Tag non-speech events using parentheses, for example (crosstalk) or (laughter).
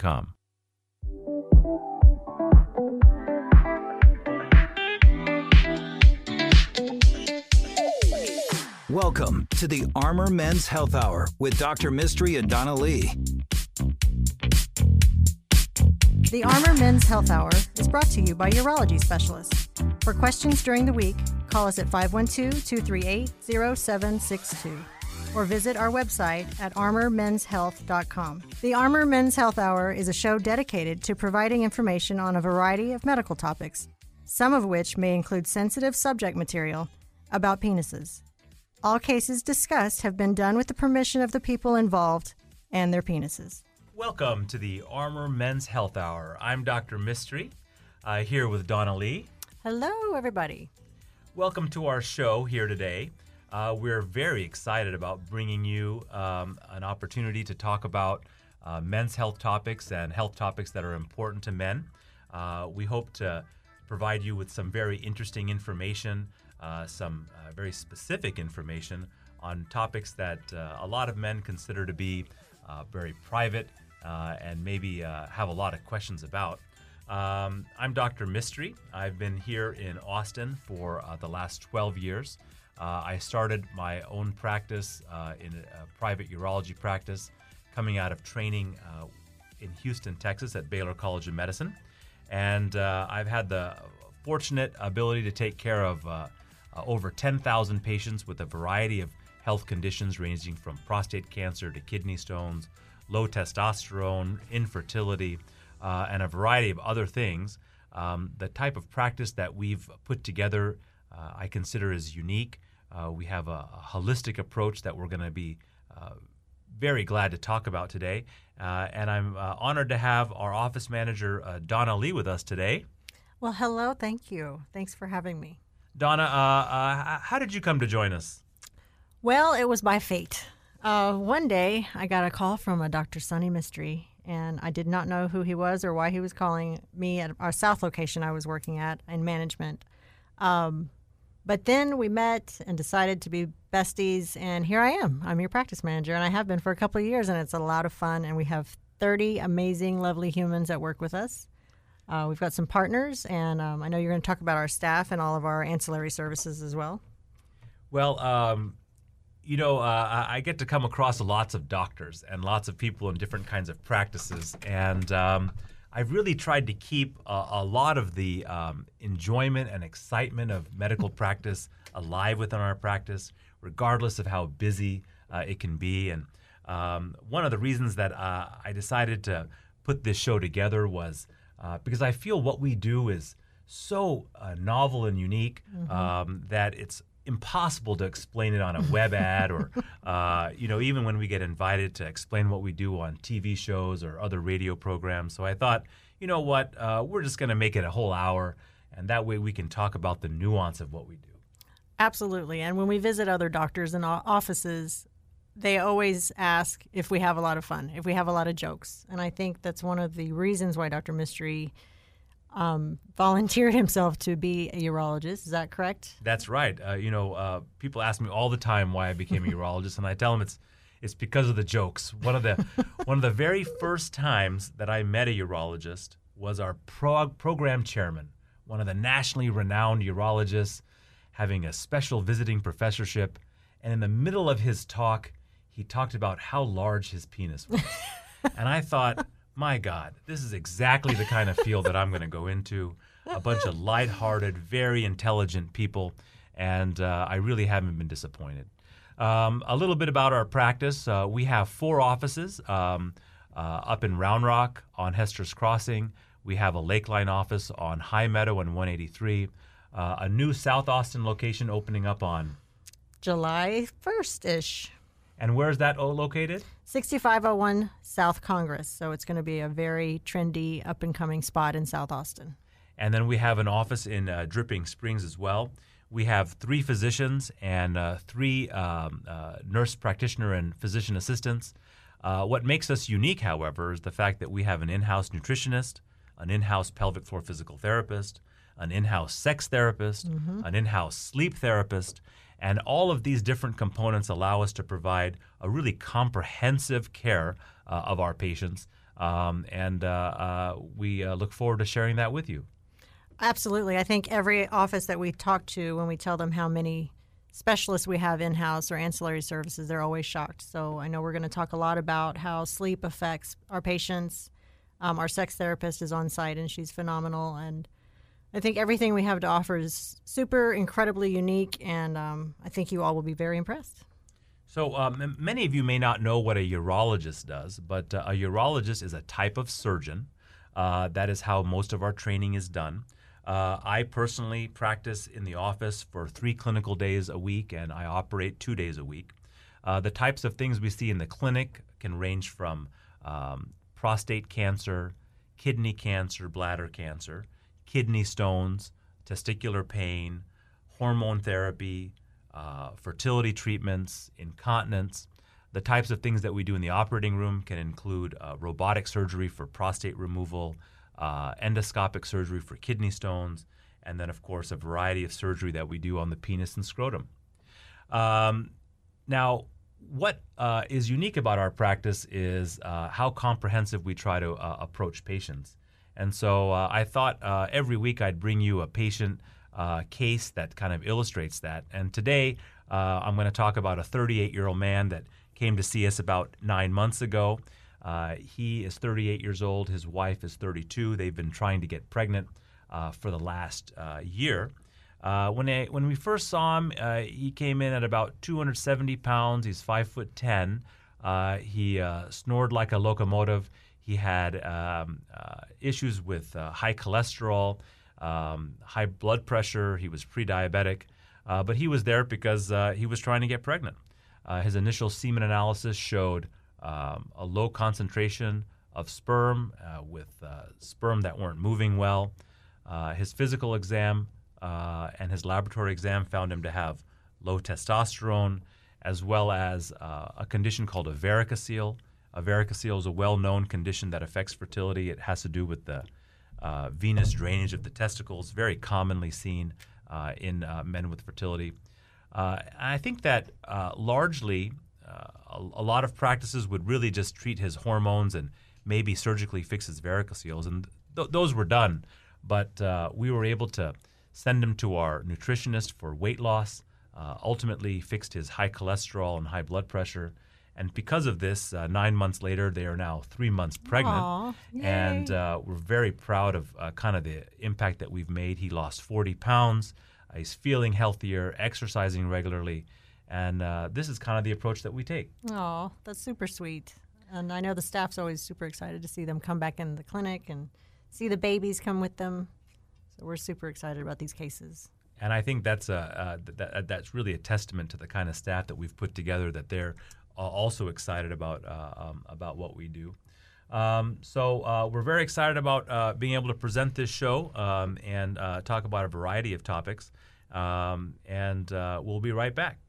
armormenshealth.com. Welcome to the Armor Men's Health Hour with Dr. Mistry and Donna Lee. The Armor Men's Health Hour is brought to you by urology specialists. For questions during the week, call us at 512 238 0762 or visit our website at armormenshealth.com. The Armor Men's Health Hour is a show dedicated to providing information on a variety of medical topics, some of which may include sensitive subject material about penises. All cases discussed have been done with the permission of the people involved and their penises. Welcome to the Armor Men's Health Hour. I'm Dr. Mistry, uh, here with Donna Lee. Hello, everybody. Welcome to our show here today. Uh, we're very excited about bringing you um, an opportunity to talk about uh, men's health topics and health topics that are important to men. Uh, we hope to provide you with some very interesting information, uh, some uh, very specific information on topics that uh, a lot of men consider to be very private and maybe have a lot of questions about. Um, I'm Dr. Mistry. I've been here in Austin for the last 12 years. Uh, I started my own practice uh, in a private urology practice coming out of training uh, in Houston, Texas at Baylor College of Medicine. And uh, I've had the fortunate ability to take care of uh, uh, over 10,000 patients with a variety of health conditions ranging from prostate cancer to kidney stones, low testosterone, infertility, and a variety of other things. Um, the type of practice that we've put together I consider is unique. Uh, we have a, a, holistic approach that we're going to be uh, very glad to talk about today. Uh, and I'm uh, honored to have our office manager, uh, Donna Lee, with us today. Well, hello. Thank you. Thanks for having me. Donna, uh, how did you come to join us? Well, it was by fate. one day, I got a call from a Dr. Sonny Mistry, and I did not know who he was or why he was calling me at our South location I was working at in management. Um, but then we met and decided to be besties, and here I am. I'm your practice manager, and I have been for a couple of years, and it's a lot of fun. And we have 30 amazing, lovely humans that work with us. Uh, we've got some partners, and um, I know you're going to talk about our staff and all of our ancillary services as well. Well, um, you know, uh, I get to come across lots of doctors and lots of people in different kinds of practices, and um, I've really tried to keep a, a lot of the um, enjoyment and excitement of medical (laughs) practice alive within our practice, regardless of how busy uh, it can be. And um, one of the reasons that uh, I decided to put this show together was uh, because I feel what we do is so uh, novel and unique mm-hmm. um, that it's impossible to explain it on a web ad or (laughs) uh, you know even when we get invited to explain what we do on tv shows or other radio programs. So i thought you know what uh, we're just going to make it a whole hour and that way we can talk about the nuance of what we do. Absolutely. And when we visit other doctors and offices they always ask if we have a lot of fun if we have a lot of jokes. And i think that's one of the reasons why dr mistry um, volunteered (laughs) himself to be a urologist. Is that correct? That's right. Uh, you know, uh, people ask me all the time why I became a (laughs) urologist, and I tell them it's it's because of the jokes. One of the (laughs) one of the very first times that I met a urologist was our pro- program chairman, one of the nationally renowned urologists, having a special visiting professorship, and in the middle of his talk, he talked about how large his penis was, and I thought my God, this is exactly the kind of field that I'm going to go into. A bunch of lighthearted, very intelligent people, and uh, I really haven't been disappointed. Um, a little bit about our practice. Uh, we have four offices um, uh, up in Round Rock on Hester's Crossing. We have a Lakeline office on High Meadow and 183. Uh, a new South Austin location opening up on July 1st ish. And where's that located? 6501 South Congress. So it's going to be a very trendy, up and coming spot in South Austin. And then we have an office in uh, Dripping Springs as well. We have three physicians and uh, three um, uh, nurse practitioner and physician assistants. Uh, what makes us unique, however, is the fact that we have an in house nutritionist, an in house pelvic floor physical therapist, an in house sex therapist, mm-hmm. an in house sleep therapist, and all of these different components allow us to provide a really comprehensive care uh, of our patients. Um, and uh, uh, we uh, look forward to sharing that with you. Absolutely. I think every office that we talk to, when we tell them how many specialists we have in house or ancillary services, they're always shocked. So I know we're going to talk a lot about how sleep affects our patients. Um, our sex therapist is on site and she's phenomenal. And I think everything we have to offer is super, incredibly unique. And um, I think you all will be very impressed. So, um, many of you may not know what a urologist does, but uh, a urologist is a type of surgeon. Uh, that is how most of our training is done. Uh, I personally practice in the office for three clinical days a week, and I operate two days a week. Uh, the types of things we see in the clinic can range from um, prostate cancer, kidney cancer, bladder cancer, kidney stones, testicular pain, hormone therapy, uh, fertility treatments, incontinence. The types of things that we do in the operating room can include uh, robotic surgery for prostate removal, uh, endoscopic surgery for kidney stones, and then, of course, a variety of surgery that we do on the penis and scrotum. Um, now, what uh, is unique about our practice is uh, how comprehensive we try to uh, approach patients. And so uh, I thought uh, every week I'd bring you a patient uh, case that kind of illustrates that. And today I'm going to talk about a 38 year old man that came to see us about nine months ago. Uh, he is 38 years old. His wife is 32. They've been trying to get pregnant uh, for the last uh, year. Uh, when, I, when we first saw him, uh, he came in at about 270 pounds. He's five foot ten. Uh, he snored like a locomotive. He had um, issues with high cholesterol, um, high blood pressure. He was pre-diabetic, but he was there because he was trying to get pregnant. his initial semen analysis showed um, a low concentration of sperm uh, with uh, sperm that weren't moving well. Uh, his physical exam uh, and his laboratory exam found him to have low testosterone, as well as uh, a condition called a varicocele. Varicocele is a well known condition that affects fertility. It has to do with the uh, venous drainage of the testicles, very commonly seen in men with fertility. I think that largely uh, a, a, lot of practices would really just treat his hormones and maybe surgically fix his varicoceles, and th- those were done. But uh, we were able to send him to our nutritionist for weight loss. Uh, ultimately, fixed his high cholesterol and high blood pressure. And because of this, uh, nine months later, they are now three months pregnant. Aww, and uh, we're very proud of uh, kind of the impact that we've made. He lost 40 pounds. He's feeling healthier, exercising regularly. And uh, this is kind of the approach that we take. Oh, that's super sweet. And I know the staff's always super excited to see them come back in the clinic and see the babies come with them. So we're super excited about these cases. And I think that's a uh, that, that's really a testament to the kind of staff that we've put together. That they're also excited about uh, um, about what we do. Um, so uh, we're very excited about uh, being able to present this show um, and uh, talk about a variety of topics. Um, and uh, we'll be right back.